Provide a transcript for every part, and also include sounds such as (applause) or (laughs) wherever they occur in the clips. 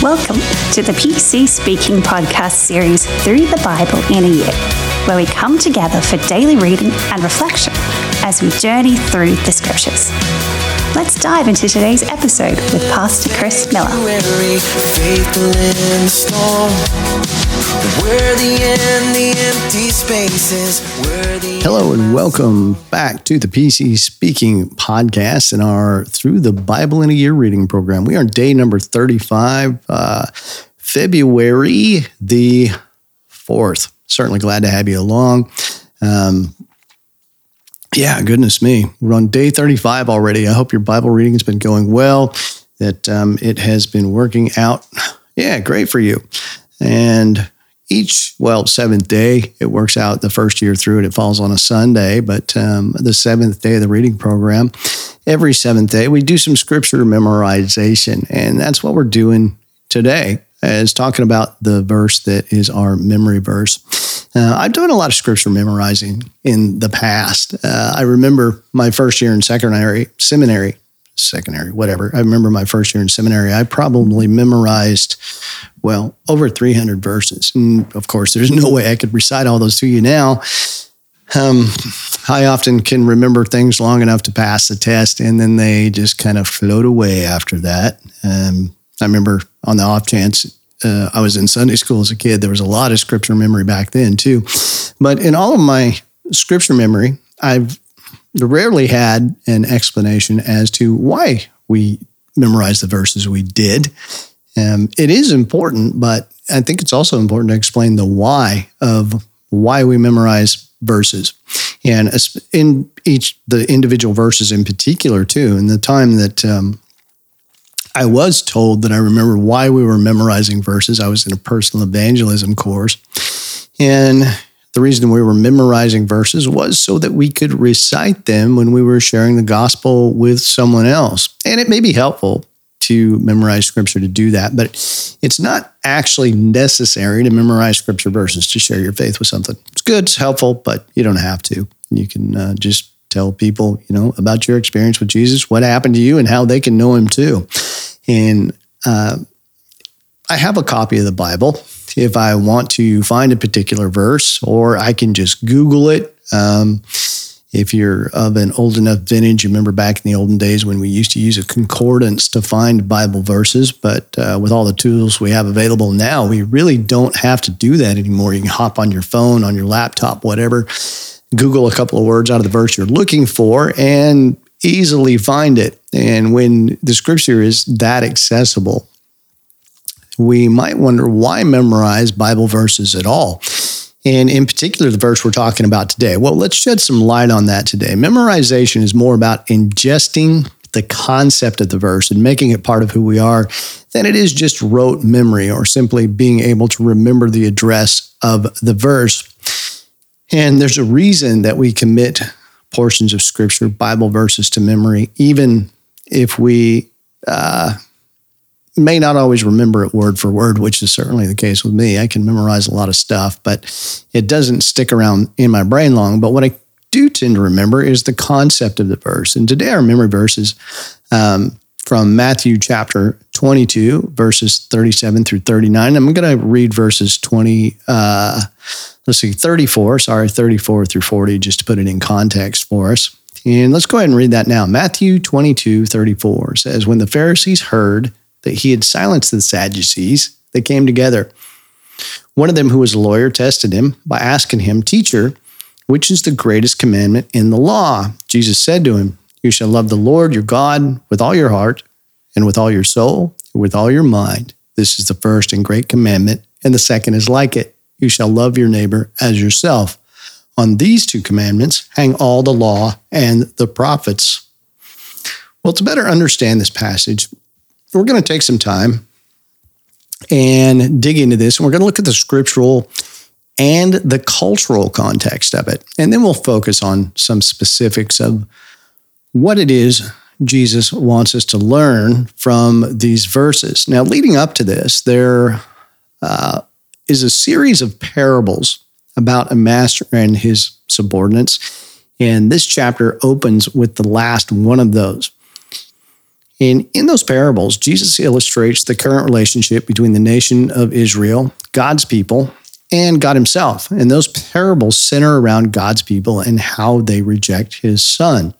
Welcome to the PC Speaking podcast series Through the Bible in a Year, where we come together for daily reading and reflection as we journey through the scriptures. Let's dive into today's episode with Pastor Chris Miller. Hello and welcome back to the PC Speaking podcast and our Through the Bible in a Year reading program. We are day number 35, uh, February the 4th. Certainly glad to have you along. Um, yeah, goodness me. We're on day 35 already. I hope your Bible reading has been going well, that um, it has been working out. (sighs) Yeah, great for you. And each, well, seventh day, it works out the first year through it. It falls on a Sunday, but um, the seventh day of the reading program, every seventh day, we do some scripture memorization. And that's what we're doing today, is talking about the verse that is our memory verse. Uh, I've done a lot of scripture memorizing in the past. Uh, I remember my first year in secondary, seminary, secondary, whatever. I remember my first year in seminary. I probably memorized, well, over 300 verses. And of course, there's no way I could recite all those to you now. Um, I often can remember things long enough to pass the test, and then they just kind of float away after that. Um, I remember on the off chance uh, I was in Sunday school as a kid, there was a lot of scripture memory back then too. But in all of my scripture memory, I've rarely had an explanation as to why we memorized the verses we did. Um, it is important, but I think it's also important to explain the why of why we memorize verses. And in each, the individual verses in particular, too, and the time that um, I was told that I remember why we were memorizing verses. I was in a personal evangelism course. And the reason we were memorizing verses was so that we could recite them when we were sharing the gospel with someone else. And it may be helpful to memorize scripture to do that, but it's not actually necessary to memorize scripture verses to share your faith with something. It's good, it's helpful, but you don't have to. You can uh, just tell people, you know, about your experience with Jesus, what happened to you, and how they can know him too. And uh, I have a copy of the Bible if I want to find a particular verse, or I can just Google it. Um, if you're of an old enough vintage, you remember back in the olden days when we used to use a concordance to find Bible verses. But uh, with all the tools we have available now, we really don't have to do that anymore. You can hop on your phone, on your laptop, whatever, Google a couple of words out of the verse you're looking for, and easily find it. And when the scripture is that accessible, we might wonder why memorize Bible verses at all. And in particular, the verse we're talking about today. Well, let's shed some light on that today. Memorization is more about ingesting the concept of the verse and making it part of who we are than it is just rote memory or simply being able to remember the address of the verse. And there's a reason that we commit portions of scripture, Bible verses to memory, even if we uh, may not always remember it word for word, which is certainly the case with me. I can memorize a lot of stuff, but it doesn't stick around in my brain long. But what I do tend to remember is the concept of the verse. And today our memory verse is um, from Matthew chapter 22, verses 37 through 39. I'm going to read verses 20. Uh, let's see, 34, sorry, 34 through 40, just to put it in context for us. And let's go ahead and read that now. Matthew 22, 34 says, When the Pharisees heard that he had silenced the Sadducees, they came together. One of them, who was a lawyer, tested him by asking him, Teacher, which is the greatest commandment in the law? Jesus said to him, You shall love the Lord your God with all your heart, and with all your soul, and with all your mind. This is the first and great commandment, and the second is like it you shall love your neighbor as yourself. On these two commandments hang all the law and the prophets. Well, to better understand this passage, we're going to take some time and dig into this. And we're going to look at the scriptural and the cultural context of it. And then we'll focus on some specifics of what it is Jesus wants us to learn from these verses. Now, leading up to this, there uh, is a series of parables about a master and his subordinates. And this chapter opens with the last one of those. And in those parables, Jesus illustrates the current relationship between the nation of Israel, God's people, and God Himself. And those parables center around God's people and how they reject His Son.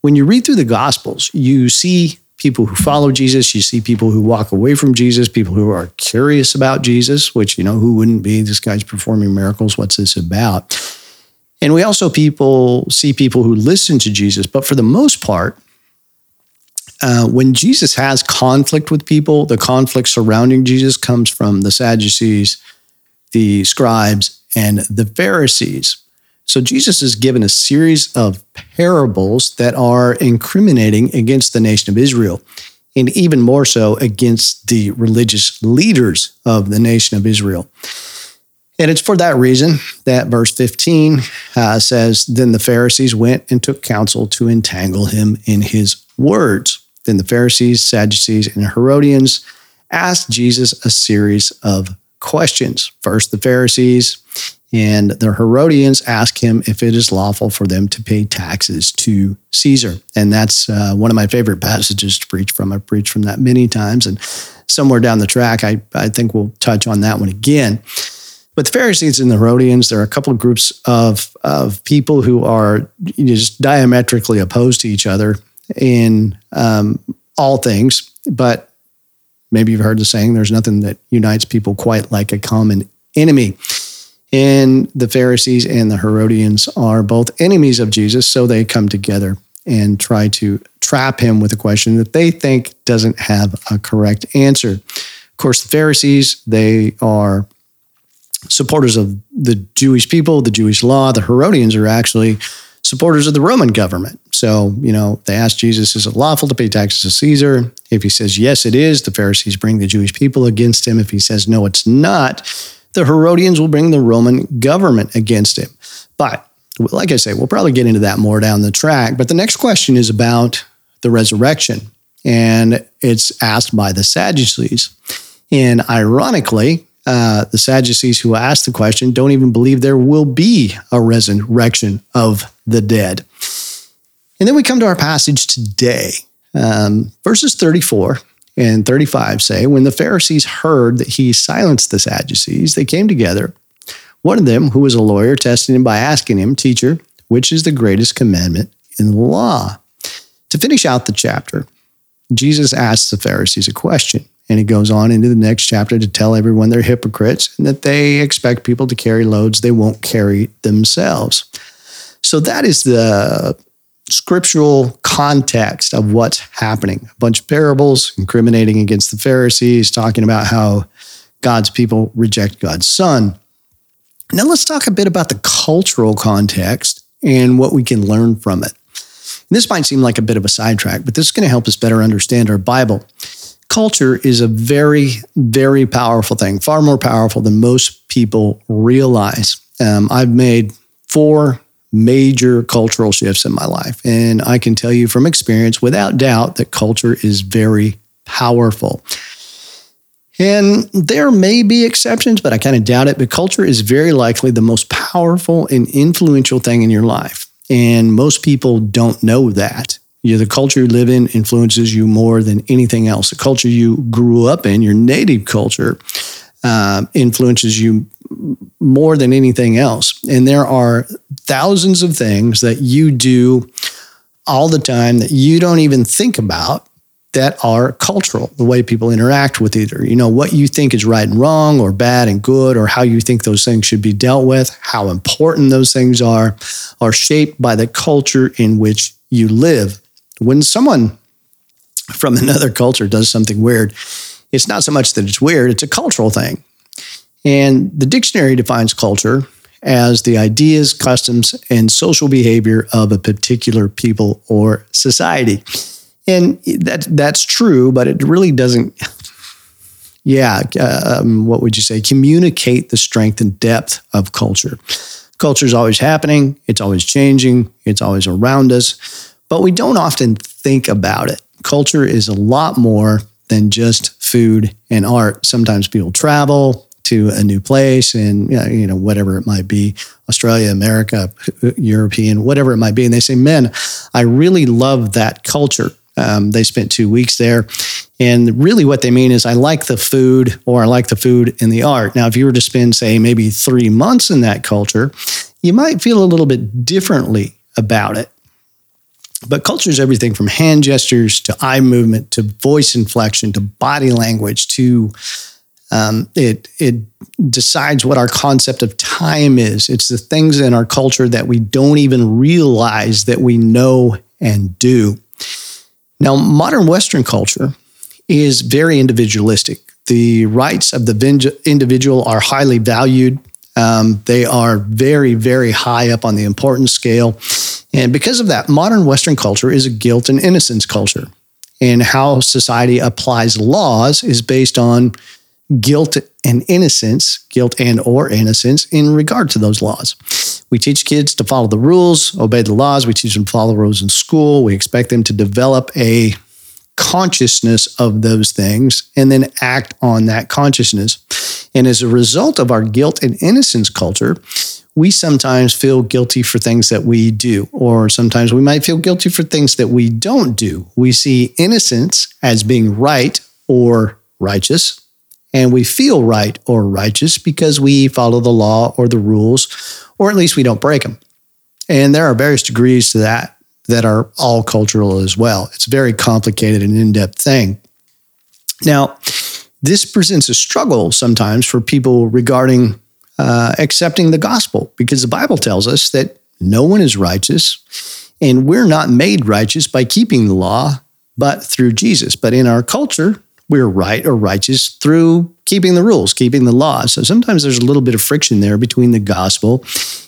When you read through the Gospels, you see people who follow Jesus, you see people who walk away from Jesus, people who are curious about Jesus, which, you know, who wouldn't be? This guy's performing miracles. What's this about? And we also people see people who listen to Jesus, but for the most part, uh, when Jesus has conflict with people, the conflict surrounding Jesus comes from the Sadducees, the scribes, and the Pharisees. So Jesus is given a series of parables that are incriminating against the nation of Israel, and even more so against the religious leaders of the nation of Israel. And it's for that reason that verse 15 uh, says, Then the Pharisees went and took counsel to entangle him in his words. Then the Pharisees, Sadducees, and Herodians asked Jesus a series of questions. First, the Pharisees and the Herodians ask him if it is lawful for them to pay taxes to Caesar. And that's uh, one of my favorite passages to preach from. I've preached from that many times. And somewhere down the track, I, I think we'll touch on that one again. But the Pharisees and the Herodians, there are a couple of groups of, of people who are just diametrically opposed to each other in um, all things. But maybe you've heard the saying there's nothing that unites people quite like a common enemy. And the Pharisees and the Herodians are both enemies of Jesus, so they come together and try to trap him with a question that they think doesn't have a correct answer. Of course, the Pharisees, they are supporters of the Jewish people, the Jewish law. The Herodians are actually supporters of the Roman government. So, you know, they ask Jesus, is it lawful to pay taxes to Caesar? If he says, yes, it is, the Pharisees bring the Jewish people against him. If he says, no, it's not, the Herodians will bring the Roman government against him. But like I say, we'll probably get into that more down the track. But the next question is about the resurrection, and it's asked by the Sadducees. And ironically, uh, the Sadducees who asked the question don't even believe there will be a resurrection of the dead. And then we come to our passage today, um, verses 34 and 35 say, When the Pharisees heard that he silenced the Sadducees, they came together. One of them, who was a lawyer, tested him by asking him, Teacher, which is the greatest commandment in the law? To finish out the chapter, Jesus asks the Pharisees a question. And he goes on into the next chapter to tell everyone they're hypocrites and that they expect people to carry loads they won't carry themselves. So that is the scriptural context of what's happening. A bunch of parables incriminating against the Pharisees, talking about how God's people reject God's Son. Now let's talk a bit about the cultural context and what we can learn from it. And this might seem like a bit of a sidetrack, but this is going to help us better understand our Bible. Culture is a very, very powerful thing, far more powerful than most people realize. Um, I've made four major cultural shifts in my life. And I can tell you from experience, without doubt, that culture is very powerful. And there may be exceptions, but I kind of doubt it. But culture is very likely the most powerful and influential thing in your life. And most people don't know that. You the culture you live in influences you more than anything else. The culture you grew up in, your native culture, uh, influences you more than anything else. And there are thousands of things that you do all the time that you don't even think about that are cultural, the way people interact with either, you know, what you think is right and wrong or bad and good, or how you think those things should be dealt with, how important those things are, are shaped by the culture in which you live. When someone from (laughs) another culture does something weird, it's not so much that it's weird, it's a cultural thing. And the dictionary defines culture as the ideas, customs, and social behavior of a particular people or society. And that that's true, but it really doesn't. (laughs) Yeah, um, what would you say? Communicate the strength and depth of culture. Culture is always happening. It's always changing. It's always around us, but we don't often think about it. Culture is a lot more than just food and art. Sometimes people travel, to a new place and you know whatever it might be australia america european whatever it might be and they say man i really love that culture Um, they spent two weeks there. And really, what they mean is, I like the food or I like the food and the art. Now, if you were to spend, say, maybe three months in that culture, you might feel a little bit differently about it. But culture is everything from hand gestures to eye movement to voice inflection to body language to um, it it decides what our concept of time is. It's the things in our culture that we don't even realize that we know and do. Now, modern Western culture is very individualistic. The rights of the individual are highly valued. Um, they are very, very high up on the importance scale. And because of that, modern Western culture is a guilt and innocence culture. And how society applies laws is based on guilt and innocence, guilt and or innocence in regard to those laws. We teach kids to follow the rules, obey the laws. We teach them to follow the rules in school. We expect them to develop a consciousness of those things and then act on that consciousness. And as a result of our guilt and innocence culture, we sometimes feel guilty for things that we do, or sometimes we might feel guilty for things that we don't do. We see innocence as being right or righteous, and we feel right or righteous because we follow the law or the rules, or at least we don't break them. And there are various degrees to that that are all cultural as well. It's a very complicated and in depth thing. Now, this presents a struggle sometimes for people regarding uh, accepting the gospel because the Bible tells us that no one is righteous and we're not made righteous by keeping the law, but through Jesus. But in our culture, we're right or righteous through keeping the rules, keeping the law. So sometimes there's a little bit of friction there between the gospel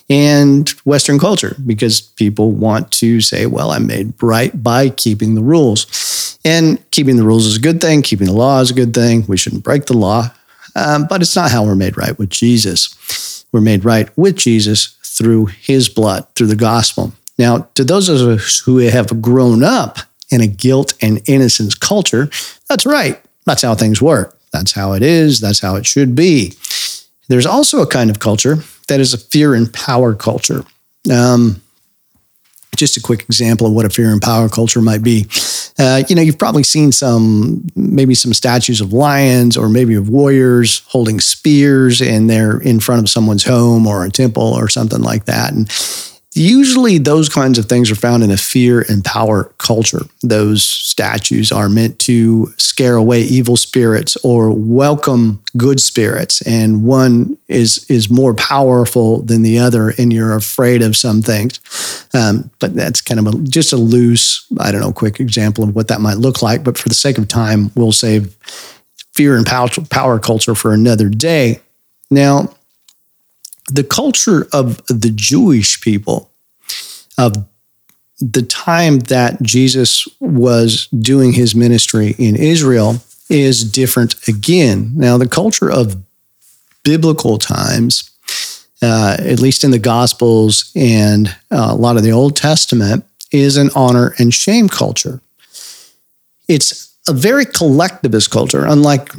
and Western culture because people want to say, well, I'm made right by keeping the rules. And keeping the rules is a good thing, keeping the law is a good thing. We shouldn't break the law. Um, but it's not how we're made right with Jesus. We're made right with Jesus through his blood, through the gospel. Now, to those of us who have grown up in a guilt and innocence culture, that's right. That's how things work. That's how it is. That's how it should be. There's also a kind of culture that is a fear and power culture. Um, just a quick example of what a fear and power culture might be. Uh, you know, you've probably seen some, maybe some statues of lions or maybe of warriors holding spears and they're in front of someone's home or a temple or something like that. And Usually, those kinds of things are found in a fear and power culture. Those statues are meant to scare away evil spirits or welcome good spirits, and one is is more powerful than the other, and you're afraid of some things. Um, but that's kind of a, just a loose, I don't know, quick example of what that might look like. But for the sake of time, we'll save fear and power, power culture for another day. Now, the culture of the Jewish people of the time that Jesus was doing his ministry in Israel is different again. Now, the culture of biblical times, uh, at least in the Gospels and uh, a lot of the Old Testament, is an honor and shame culture. It's a very collectivist culture, unlike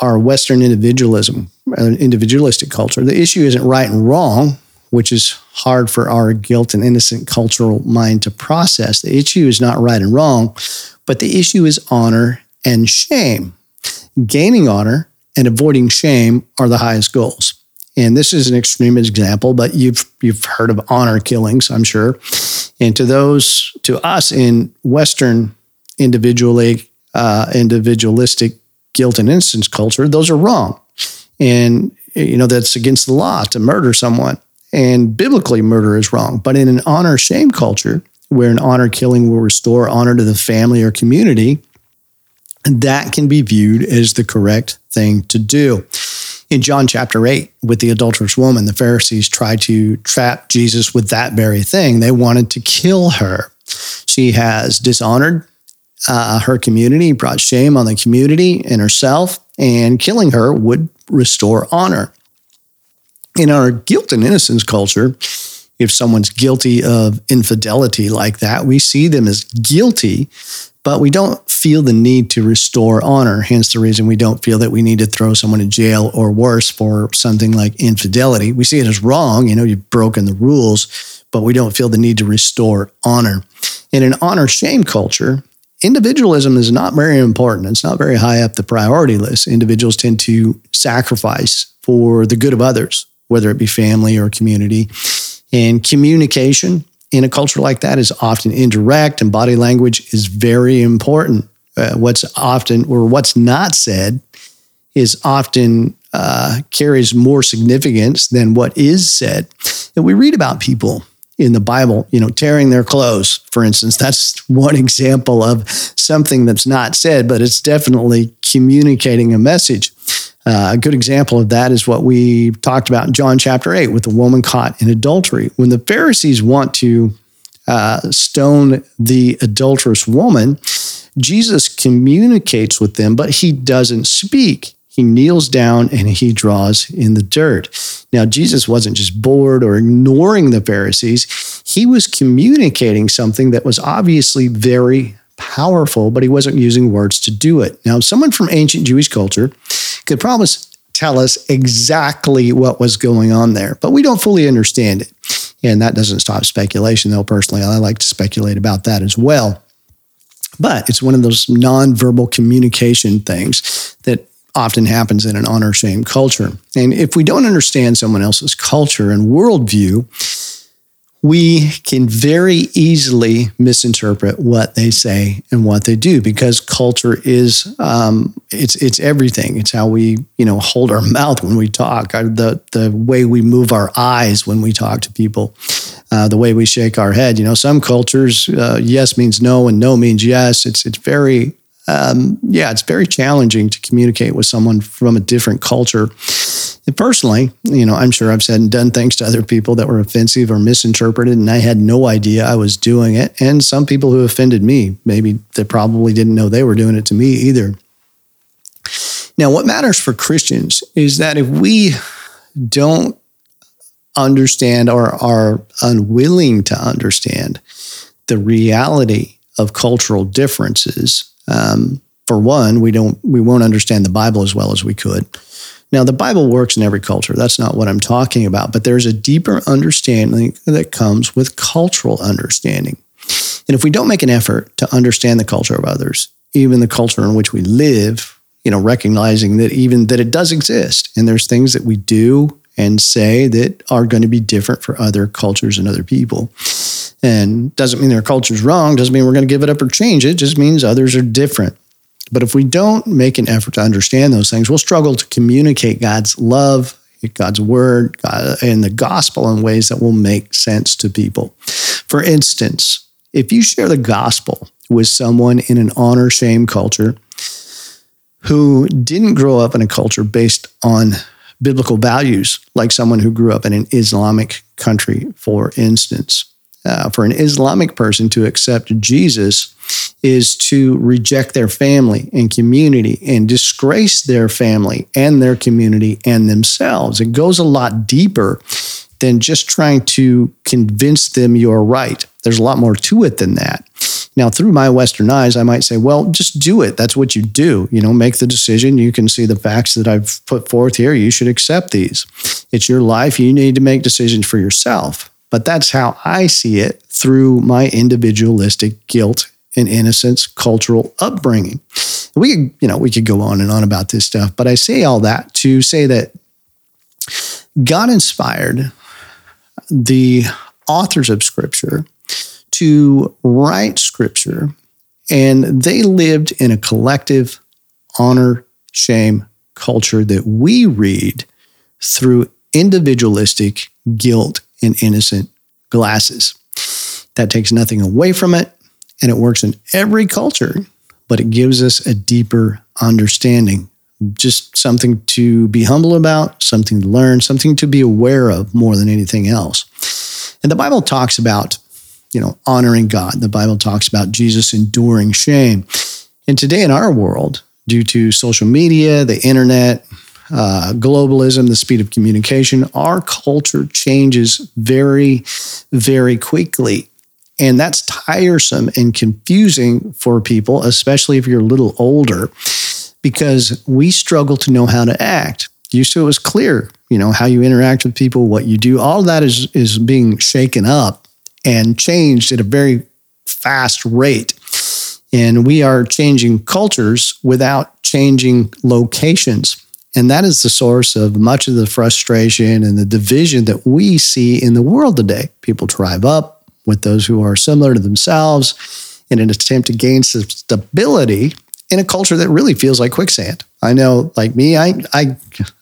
our Western individualism, uh, individualistic culture. The issue isn't right and wrong, which is hard for our guilt and innocent cultural mind to process. The issue is not right and wrong, but the issue is honor and shame. Gaining honor and avoiding shame are the highest goals. And this is an extreme example, but you've you've heard of honor killings, I'm sure. And to those, to us in Western individually uh, individualistic guilt and innocence culture, those are wrong. And you know that's against the law to murder someone. And biblically, murder is wrong. But in an honor shame culture, where an honor killing will restore honor to the family or community, that can be viewed as the correct thing to do. In John chapter 8, with the adulterous woman, the Pharisees tried to trap Jesus with that very thing. They wanted to kill her. She has dishonored uh, her community, brought shame on the community and herself, and killing her would restore honor in our guilt and innocence culture, if someone's guilty of infidelity like that, we see them as guilty, but we don't feel the need to restore honor. Hence the reason we don't feel that we need to throw someone in jail or worse for something like infidelity. We see it as wrong. You know, you've broken the rules, but we don't feel the need to restore honor. In an honor shame culture, individualism is not very important. It's not very high up the priority list. Individuals tend to sacrifice for the good of others, whether it be family or community. And communication in a culture like that is often indirect, and body language is very important. Uh, what's often or what's not said is often uh, carries more significance than what is said. And we read about people in the Bible, you know, tearing their clothes, for instance. That's one (laughs) example of something that's not said, but it's definitely communicating a message. Uh, a good example of that is what we talked about in John chapter 8 with the woman caught in adultery. When the Pharisees want to uh, stone the adulterous woman, Jesus communicates with them, but he doesn't speak he kneels down and he draws in the dirt. Now, Jesus wasn't just bored or ignoring the Pharisees, he was communicating something that was obviously very powerful, but he wasn't using words to do it. Now, someone from ancient Jewish culture could probably tell us exactly what was going on there, but we don't fully understand it. And that doesn't stop speculation, though, personally. I like to speculate about that as well. But it's one of those nonverbal communication things that often happens in an honor shame culture. And if we don't understand someone else's culture and worldview, we can very easily misinterpret what they say and what they do because culture is um, it's it's everything. It's how we you know hold our (laughs) mouth when we talk, uh, the the way we move our eyes when we talk to people, uh, the way we shake our head. You know, some cultures uh, yes means no and no means yes. It's it's very um, yeah, it's very challenging to communicate with someone from a different culture. And personally, you know, I'm sure I've said and done things to other people that were offensive or misinterpreted, and I had no idea I was doing it. And some people who offended me, maybe they probably didn't know they were doing it to me either. Now, what matters for Christians is that if we don't understand or are unwilling to understand the reality of cultural differences, um, for one, we don't we won't understand the Bible as well as we could. Now, the Bible works in every culture. That's not what I'm talking about, but there's a deeper understanding that comes with cultural understanding. And if we don't make an effort to understand the culture of others, even the culture in which we live, you know, recognizing that even that it does exist and there's things that we do and say that are going to be different for other cultures and other people. And doesn't mean their culture's wrong, doesn't mean we're going to give it up or change it, just means others are different. But if we don't make an effort to understand those things, we'll struggle to communicate God's love, God's word, God, and the gospel in ways that will make sense to people. For instance, if you share the gospel with someone in an honor shame culture who didn't grow up in a culture based on biblical values, like someone who grew up in an Islamic country, for instance, uh, for an Islamic person to accept Jesus is to reject their family and community and disgrace their family and their community and themselves. It goes a lot deeper than just trying to convince them you're right. There's a lot more to it than that. Now, through my Western eyes, I might say, well, just do it. That's what you do. You know, make the decision. You can see the facts that I've put forth here. You should accept these. It's your life. You need to make decisions for yourself. But that's how I see it through my individualistic guilt and innocence cultural upbringing. We could, you know, we could go on and on about this stuff, but I say all that to say that God inspired the authors of scripture to write scripture and they lived in a collective honor shame culture that we read through individualistic guilt and innocent glasses. That takes nothing away from it, and it works in every culture, but it gives us a deeper understanding. Just something to be humble about, something to learn, something to be aware of more than anything else. And the Bible talks about, you know, honoring God. The Bible talks about Jesus enduring shame. And today in our world, due to social media, the internet, uh, globalism, the speed of communication, our culture changes very, very quickly. And that's tiresome and confusing for people, especially if you're a little older, because we struggle to know how to act. Used to it was clear, you know, how you interact with people, what you do, all that is is being shaken up and changed at a very fast rate. And we are changing cultures without changing locations. And that is the source of much of the frustration and the division that we see in the world today. People drive up with those who are similar to themselves in an attempt to gain stability in a culture that really feels like quicksand. I know, like me, I I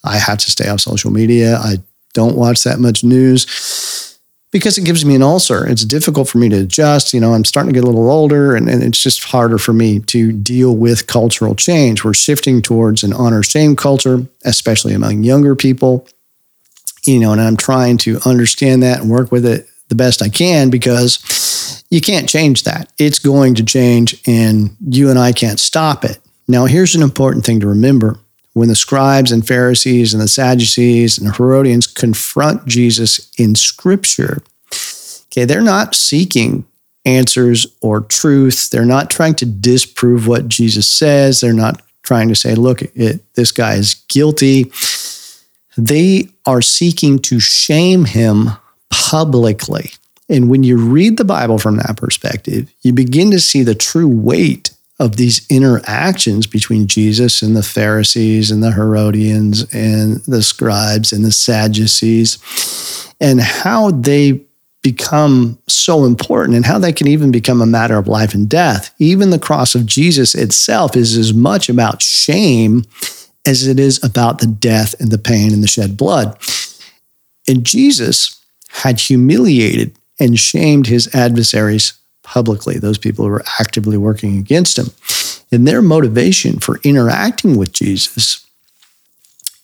I have to stay off social media. I don't watch that much news because it gives me an ulcer. It's difficult for me to adjust. You know, I'm starting to get a little older and, and it's just harder for me to deal with cultural change. We're shifting towards an honor shame culture, especially among younger people. You know, and I'm trying to understand that and work with it the best I can because you can't change that. It's going to change and you and I can't stop it. Now, here's an important thing to remember. When the scribes and Pharisees and the Sadducees and Herodians confront Jesus in scripture, okay, they're not seeking answers or truth. They're not trying to disprove what Jesus says. They're not trying to say, look, it, this guy is guilty. They are seeking to shame him publicly. And when you read the Bible from that perspective, you begin to see the true weight of these interactions between Jesus and the Pharisees and the Herodians and the scribes and the Sadducees and how they become so important and how they can even become a matter of life and death. Even the cross of Jesus itself is as much about shame as it is about the death and the pain and the shed blood. And Jesus had humiliated and shamed his adversaries publicly, those people who were actively working against him. And their motivation for interacting with Jesus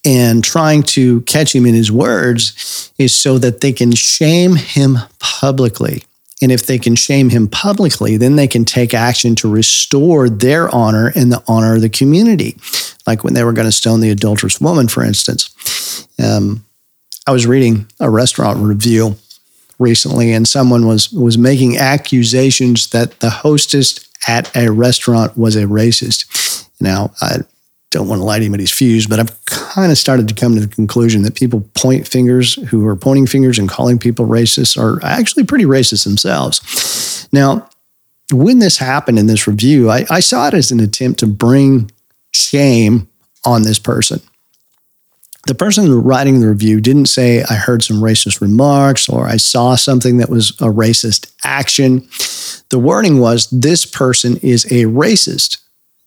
and trying to catch him in his words is so that they can shame him publicly. And if they can shame him publicly, then they can take action to restore their honor and the honor of the community. Like when they were going to stone the adulterous woman, for instance. Um, I was reading a restaurant review recently, and someone was was making accusations that the hostess at a restaurant was a racist. Now, I don't want to light anybody's fuse, but I've kind of started to come to the conclusion that people point fingers who are pointing fingers and calling people racist are actually pretty racist themselves. Now, when this happened in this review, I, I saw it as an attempt to bring shame on this person the person writing the review didn't say, I heard some racist remarks or I saw something that was a racist action. The wording was, this person is a racist.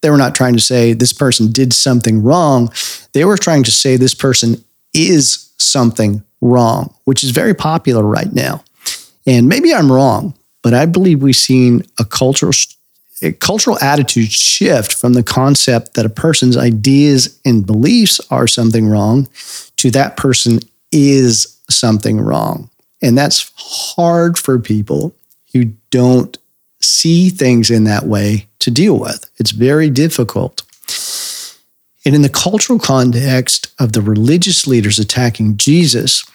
They were not trying to say this person did something wrong. They were trying to say this person is something wrong, which is very popular right now. And maybe I'm wrong, but I believe we've seen a cultural a cultural attitude shift from the concept that a person's ideas and beliefs are something wrong to that person is something wrong. And that's hard for people who don't see things in that way to deal with. It's very difficult. And in the cultural context of the religious leaders attacking Jesus,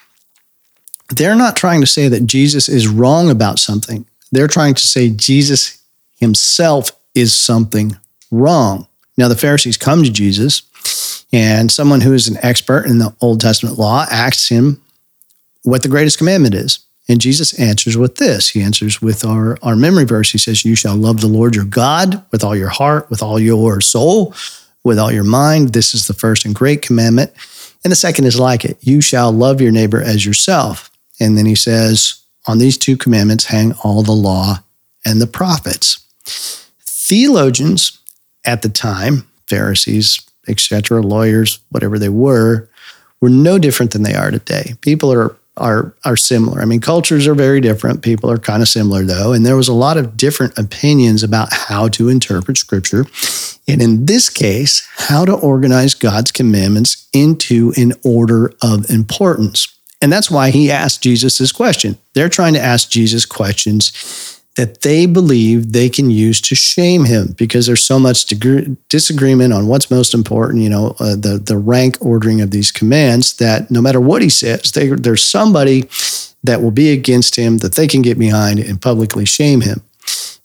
they're not trying to say that Jesus is wrong about something. They're trying to say Jesus himself is something wrong. Now, the Pharisees come to Jesus, and someone who is an expert in the Old Testament law asks him what the greatest commandment is. And Jesus answers with this. He answers with our, our memory verse. He says, You shall love the Lord your God with all your heart, with all your soul, with all your mind. This is the first and great commandment. And the second is like it you shall love your neighbor as yourself. And then he says, On these two commandments hang all the law and the prophets. Theologians at the time, Pharisees, etc., lawyers, whatever they were, were no different than they are today. People are are are similar. I mean, cultures are very different. People are kind of similar though, and there was a lot of different opinions about how to interpret scripture. And in this case, how to organize God's commandments into an order of importance. And that's why he asked Jesus this question. They're trying to ask Jesus questions that they believe they can use to shame him because there's so much disagreement on what's most important, you know, uh, the, the rank ordering of these commands that no matter what he says, they, there's somebody that will be against him that they can get behind and publicly shame him.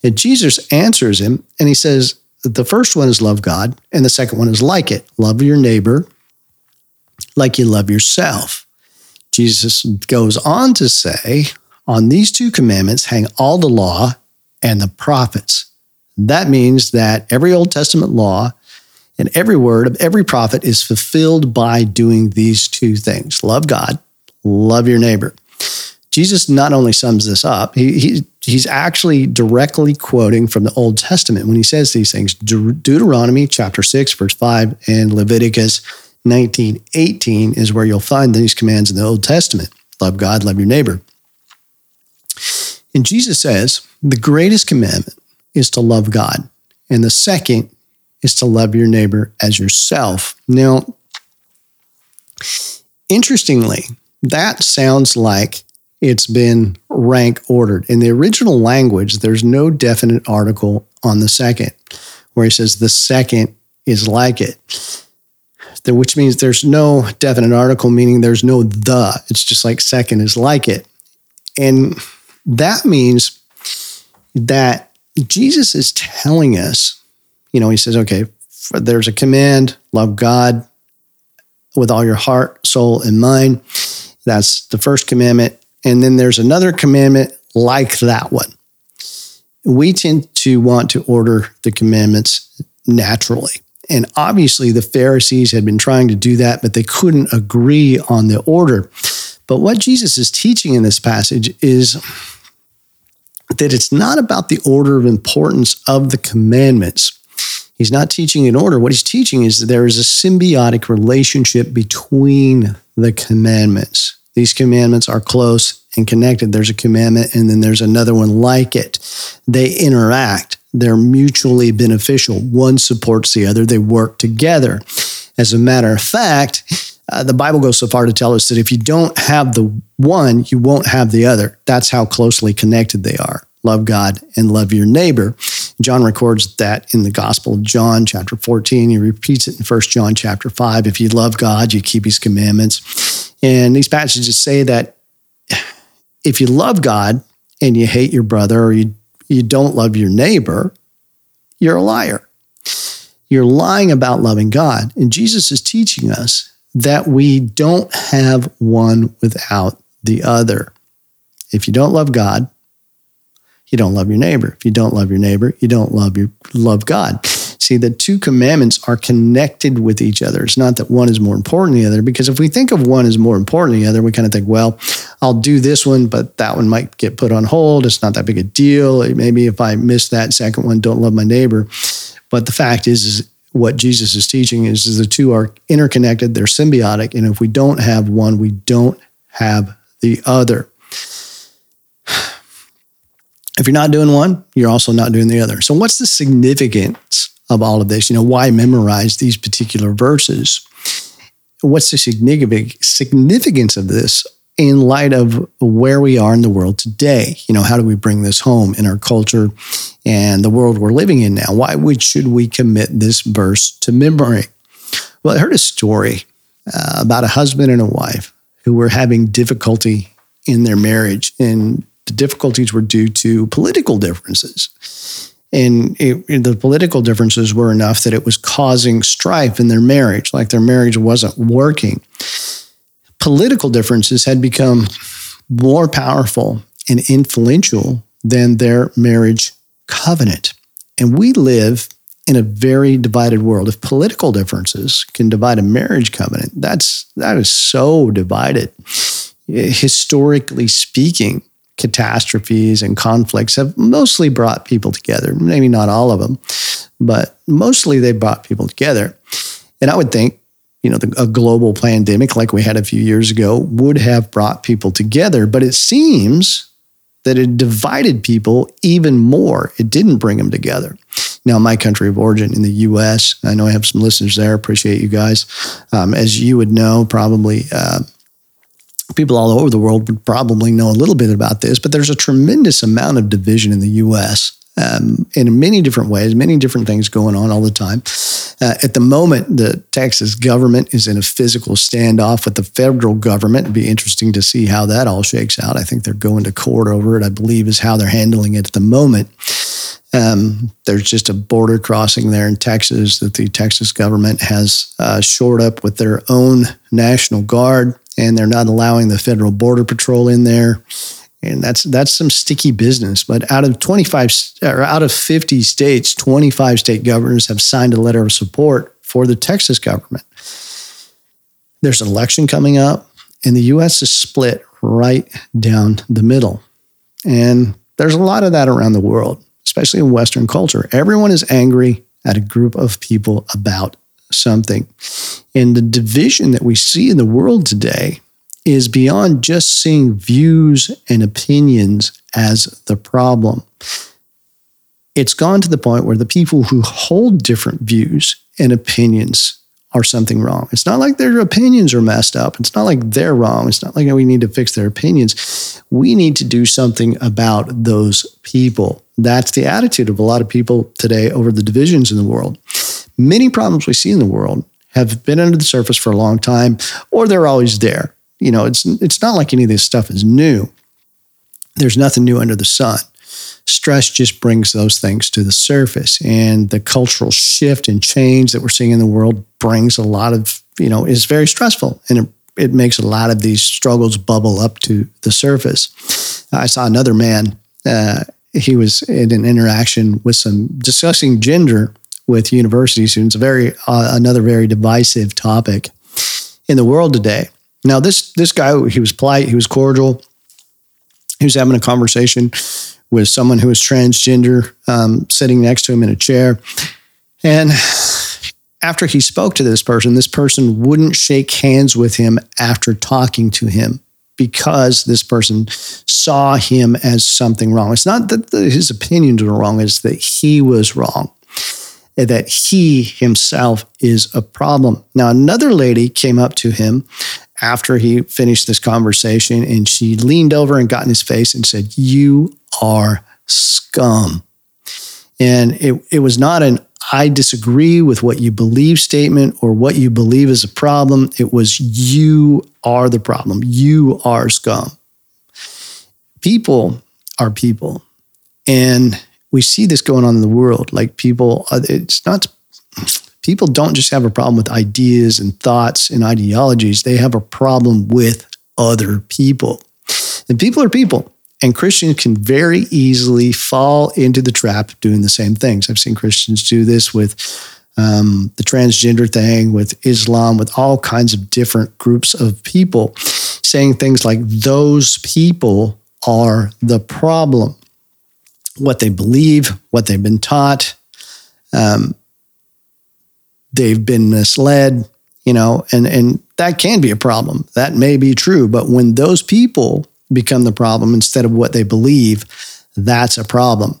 And Jesus answers him and he says, the first one is love God, and the second one is like it love your neighbor like you love yourself. Jesus goes on to say, on these two commandments hang all the law and the prophets. That means that every Old Testament law and every word of every prophet is fulfilled by doing these two things love God, love your neighbor. Jesus not only sums this up, he, he, he's actually directly quoting from the Old Testament when he says these things. De- Deuteronomy chapter 6, verse 5, and Leviticus 19, 18 is where you'll find these commands in the Old Testament love God, love your neighbor. And Jesus says the greatest commandment is to love God, and the second is to love your neighbor as yourself. Now, interestingly, that sounds like it's been rank ordered. In the original language, there's no definite article on the second, where he says the second is like it, which means there's no definite article, meaning there's no the. It's just like second is like it. And that means that Jesus is telling us, you know, he says, okay, there's a command love God with all your heart, soul, and mind. That's the first commandment. And then there's another commandment like that one. We tend to want to order the commandments naturally. And obviously, the Pharisees had been trying to do that, but they couldn't agree on the order. But what Jesus is teaching in this passage is that it's not about the order of importance of the commandments. He's not teaching in order. What he's teaching is that there is a symbiotic relationship between the commandments. These commandments are close and connected. There's a commandment and then there's another one like it. They interact, they're mutually beneficial. One supports the other, they work together. As a matter of fact, uh, the Bible goes so far to tell us that if you don't have the one, you won't have the other. That's how closely connected they are. Love God and love your neighbor. John records that in the Gospel of John, chapter 14. He repeats it in 1 John, chapter 5. If you love God, you keep his commandments. And these passages say that if you love God and you hate your brother or you, you don't love your neighbor, you're a liar. You're lying about loving God. And Jesus is teaching us that we don't have one without the other. If you don't love God, you don't love your neighbor. If you don't love your neighbor, you don't love your love God. See, the two commandments are connected with each other. It's not that one is more important than the other, because if we think of one as more important than the other, we kind of think, well, I'll do this one, but that one might get put on hold. It's not that big a deal. Maybe if I miss that second one, don't love my neighbor. But the fact is, is what Jesus is teaching is, is the two are interconnected, they're symbiotic. And if we don't have one, we don't have the other. (sighs) If you're not doing one, you're also not doing the other. So, what's the significance of all of this? You know, why memorize these particular verses? What's the significance of this in light of where we are in the world today? You know, how do we bring this home in our culture and the world we're living in now? Why would, should we commit this verse to memory? Well, I heard a story uh, about a husband and a wife who were having difficulty in their marriage. And the difficulties were due to political differences. And it, the political differences were enough that it was causing strife in their marriage, like their marriage wasn't working. Political differences had become more powerful and influential than their marriage covenant. And we live in a very divided world. If political differences can divide a marriage covenant, that's that is so divided. Historically speaking, catastrophes and conflicts have mostly brought people together. Maybe not all of them, but mostly they brought people together. And I would think, you know, the, a global pandemic like we had a few years ago would have brought people together, but it seems that it divided people even more. It didn't bring them together. Now, my country of origin in the US, I know I have some listeners there, appreciate you guys. Um, as you would know, probably uh, people all over the world would probably know a little bit about this, but there's a tremendous amount of division in the US um, in many different ways, many different things going on all the time. Uh, at the moment, the Texas government is in a physical standoff with the federal government. It'd be interesting to see how that all shakes out. I think they're going to court over it, I believe, is how they're handling it at the moment. Um, there's just a border crossing there in Texas that the Texas government has uh, shored up with their own National Guard and they're not allowing the federal border patrol in there. And that's that's some sticky business. But out of 25 or out of 50 states, 25 state governors have signed a letter of support for the Texas government. There's an election coming up, and the US is split right down the middle. And there's a lot of that around the world, especially in Western culture. Everyone is angry at a group of people about something. And the division that we see in the world today is beyond just seeing views and opinions as the problem. It's gone to the point where the people who hold different views and opinions are something wrong. It's not like their opinions are messed up. It's not like they're wrong. It's not like we need to fix their opinions. We need to do something about those people. That's the attitude of a lot of people today over the divisions in the world. Many problems we see in the world have been under the surface for a long time, or they're always there. You know, it's it's not like any of this stuff is new. There's nothing new under the sun. Stress just brings those things to the surface, and the cultural shift and change that we're seeing in the world brings a lot of you know is very stressful, and it, it makes a lot of these struggles bubble up to the surface. I saw another man. Uh, he was in an interaction with some discussing gender with university students. A very uh, another very divisive topic in the world today. Now this this guy he was polite, he was cordial, he was having a conversation with someone who was transgender um, sitting next to him in a chair, and after he spoke to this person, this person wouldn't shake hands with him after talking to him because this person saw him as something wrong. It's not that his opinions were wrong, it's that he was wrong that he himself is a problem. Now, another lady came up to him after he finished this conversation and she leaned over and got in his face and said, You are scum. And it, it was not an I disagree with what you believe statement or what you believe is a problem. It was you are the problem. You are scum. People are people. And we see this going on in the world. Like people, uh, it's not, people don't just have a problem with ideas and thoughts and ideologies, they have a problem with other people. And people are people. And Christians can very easily fall into the trap of doing the same things. I've seen Christians do this with um, the transgender thing, with Islam, with all kinds of different groups of people, saying things like, those people are the problem what they believe, what they've been taught. Um, they've been misled, you know, and, and that can be a problem. That may be true. But when those people become the problem instead of what they believe, that's a problem.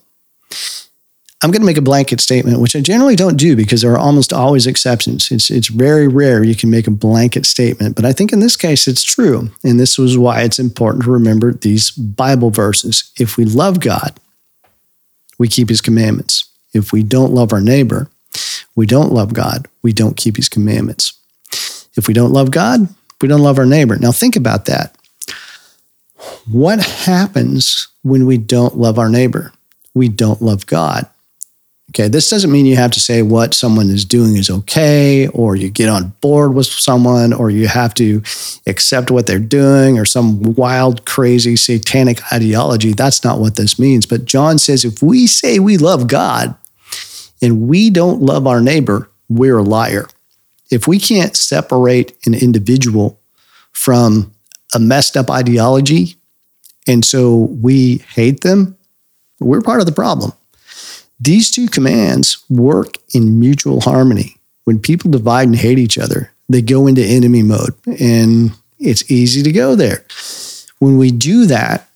I'm going to make a blanket statement, which I generally don't do because there are almost always exceptions. It's, it's very rare you can make a blanket statement, but I think in this case it's true. And this was why it's important to remember these Bible verses. If we love God, we keep his commandments. If we don't love our neighbor, we don't love God, we don't keep his commandments. If we don't love God, we don't love our neighbor. Now think about that. What happens when we don't love our neighbor? We don't love God. Okay, this doesn't mean you have to say what someone is doing is okay, or you get on board with someone, or you have to accept what they're doing, or some wild, crazy, satanic ideology. That's not what this means. But John says if we say we love God and we don't love our neighbor, we're a liar. If we can't separate an individual from a messed up ideology, and so we hate them, we're part of the problem. These two commands work in mutual harmony. When people divide and hate each other, they go into enemy mode, and it's easy to go there. When we do that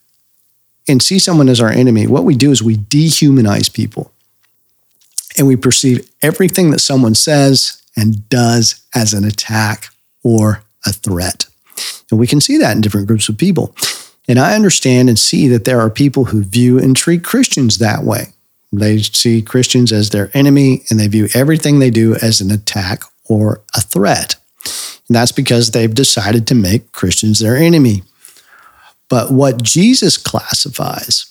and see someone as our enemy, what we do is we dehumanize people and we perceive everything that someone says and does as an attack or a threat. And we can see that in different groups of people. And I understand and see that there are people who view and treat Christians that way. They see Christians as their enemy and they view everything they do as an attack or a threat. And that's because they've decided to make Christians their enemy. But what Jesus classifies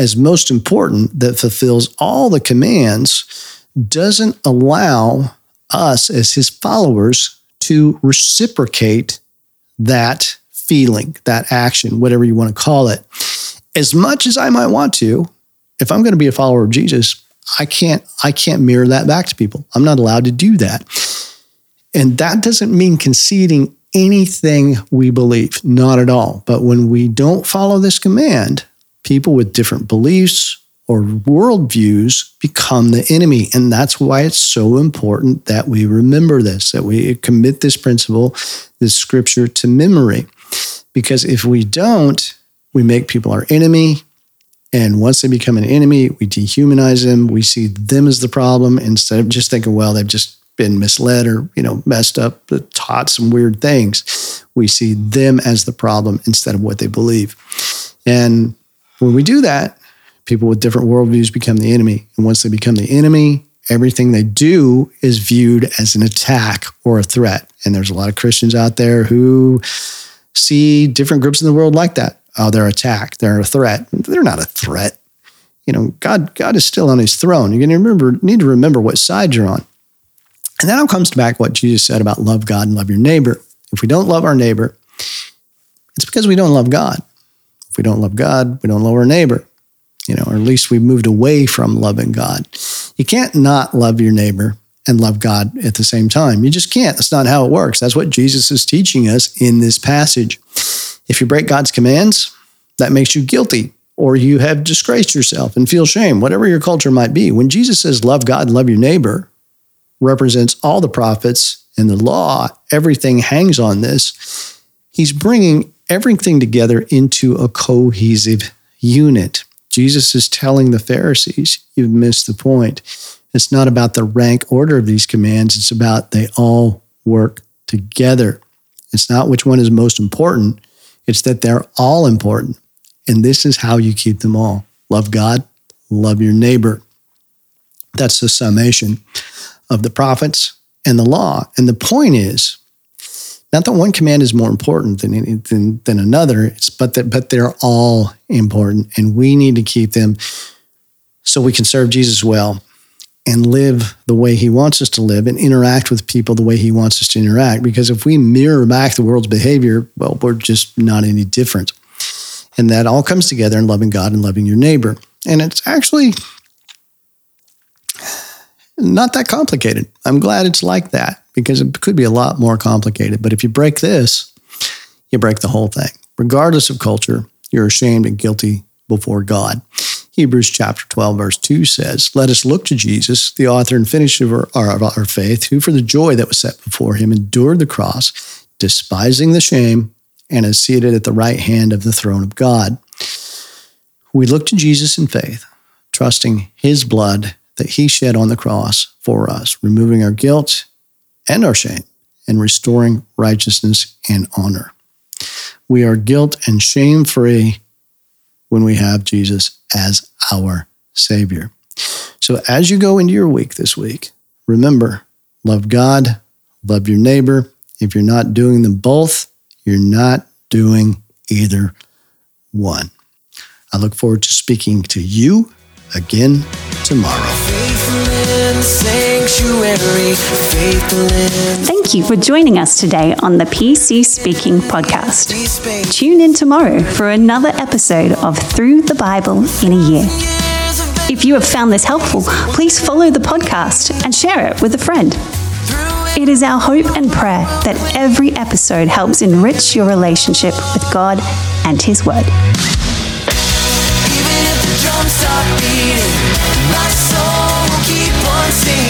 as most important, that fulfills all the commands, doesn't allow us as his followers to reciprocate that feeling, that action, whatever you want to call it. As much as I might want to, if I'm going to be a follower of Jesus, I can't I can't mirror that back to people. I'm not allowed to do that. And that doesn't mean conceding anything we believe, not at all. But when we don't follow this command, people with different beliefs or worldviews become the enemy. And that's why it's so important that we remember this, that we commit this principle, this scripture to memory. Because if we don't, we make people our enemy. And once they become an enemy, we dehumanize them. We see them as the problem instead of just thinking, well, they've just been misled or you know messed up, taught some weird things. We see them as the problem instead of what they believe. And when we do that, people with different worldviews become the enemy. And once they become the enemy, everything they do is viewed as an attack or a threat. And there's a lot of Christians out there who see different groups in the world like that. Oh, they're attacked. They're a threat. They're not a threat. You know, God, God is still on his throne. You're going to remember, need to remember what side you're on. And that all comes back what Jesus said about love God and love your neighbor. If we don't love our neighbor, it's because we don't love God. If we don't love God, we don't love our neighbor, you know, or at least we've moved away from loving God. You can't not love your neighbor and love God at the same time. You just can't. That's not how it works. That's what Jesus is teaching us in this passage. If you break God's commands, that makes you guilty or you have disgraced yourself and feel shame, whatever your culture might be. When Jesus says love God and love your neighbor, represents all the prophets and the law, everything hangs on this. He's bringing everything together into a cohesive unit. Jesus is telling the Pharisees, you've missed the point. It's not about the rank order of these commands, it's about they all work together. It's not which one is most important, it's that they're all important. And this is how you keep them all love God, love your neighbor. That's the summation of the prophets and the law. And the point is, not that one command is more important than, than, than another, but that but they're all important, and we need to keep them so we can serve Jesus well and live the way He wants us to live and interact with people the way He wants us to interact. Because if we mirror back the world's behavior, well, we're just not any different. And that all comes together in loving God and loving your neighbor. And it's actually not that complicated. I'm glad it's like that because it could be a lot more complicated. But if you break this, you break the whole thing. Regardless of culture, you're ashamed and guilty before God. Hebrews chapter 12, verse 2 says, Let us look to Jesus, the author and finisher of our, our faith, who for the joy that was set before him endured the cross, despising the shame, and is seated at the right hand of the throne of God. We look to Jesus in faith, trusting his blood that he shed on the cross for us, removing our guilt and our shame and restoring righteousness and honor. We are guilt and shame free when we have Jesus as our Savior. So as you go into your week this week, remember love God, love your neighbor. If you're not doing them both, you're not doing either one. I look forward to speaking to you again tomorrow. Thank you for joining us today on the PC Speaking podcast. Tune in tomorrow for another episode of Through the Bible in a Year. If you have found this helpful, please follow the podcast and share it with a friend. It is our hope and prayer that every episode helps enrich your relationship with God and His Word stop beating I'm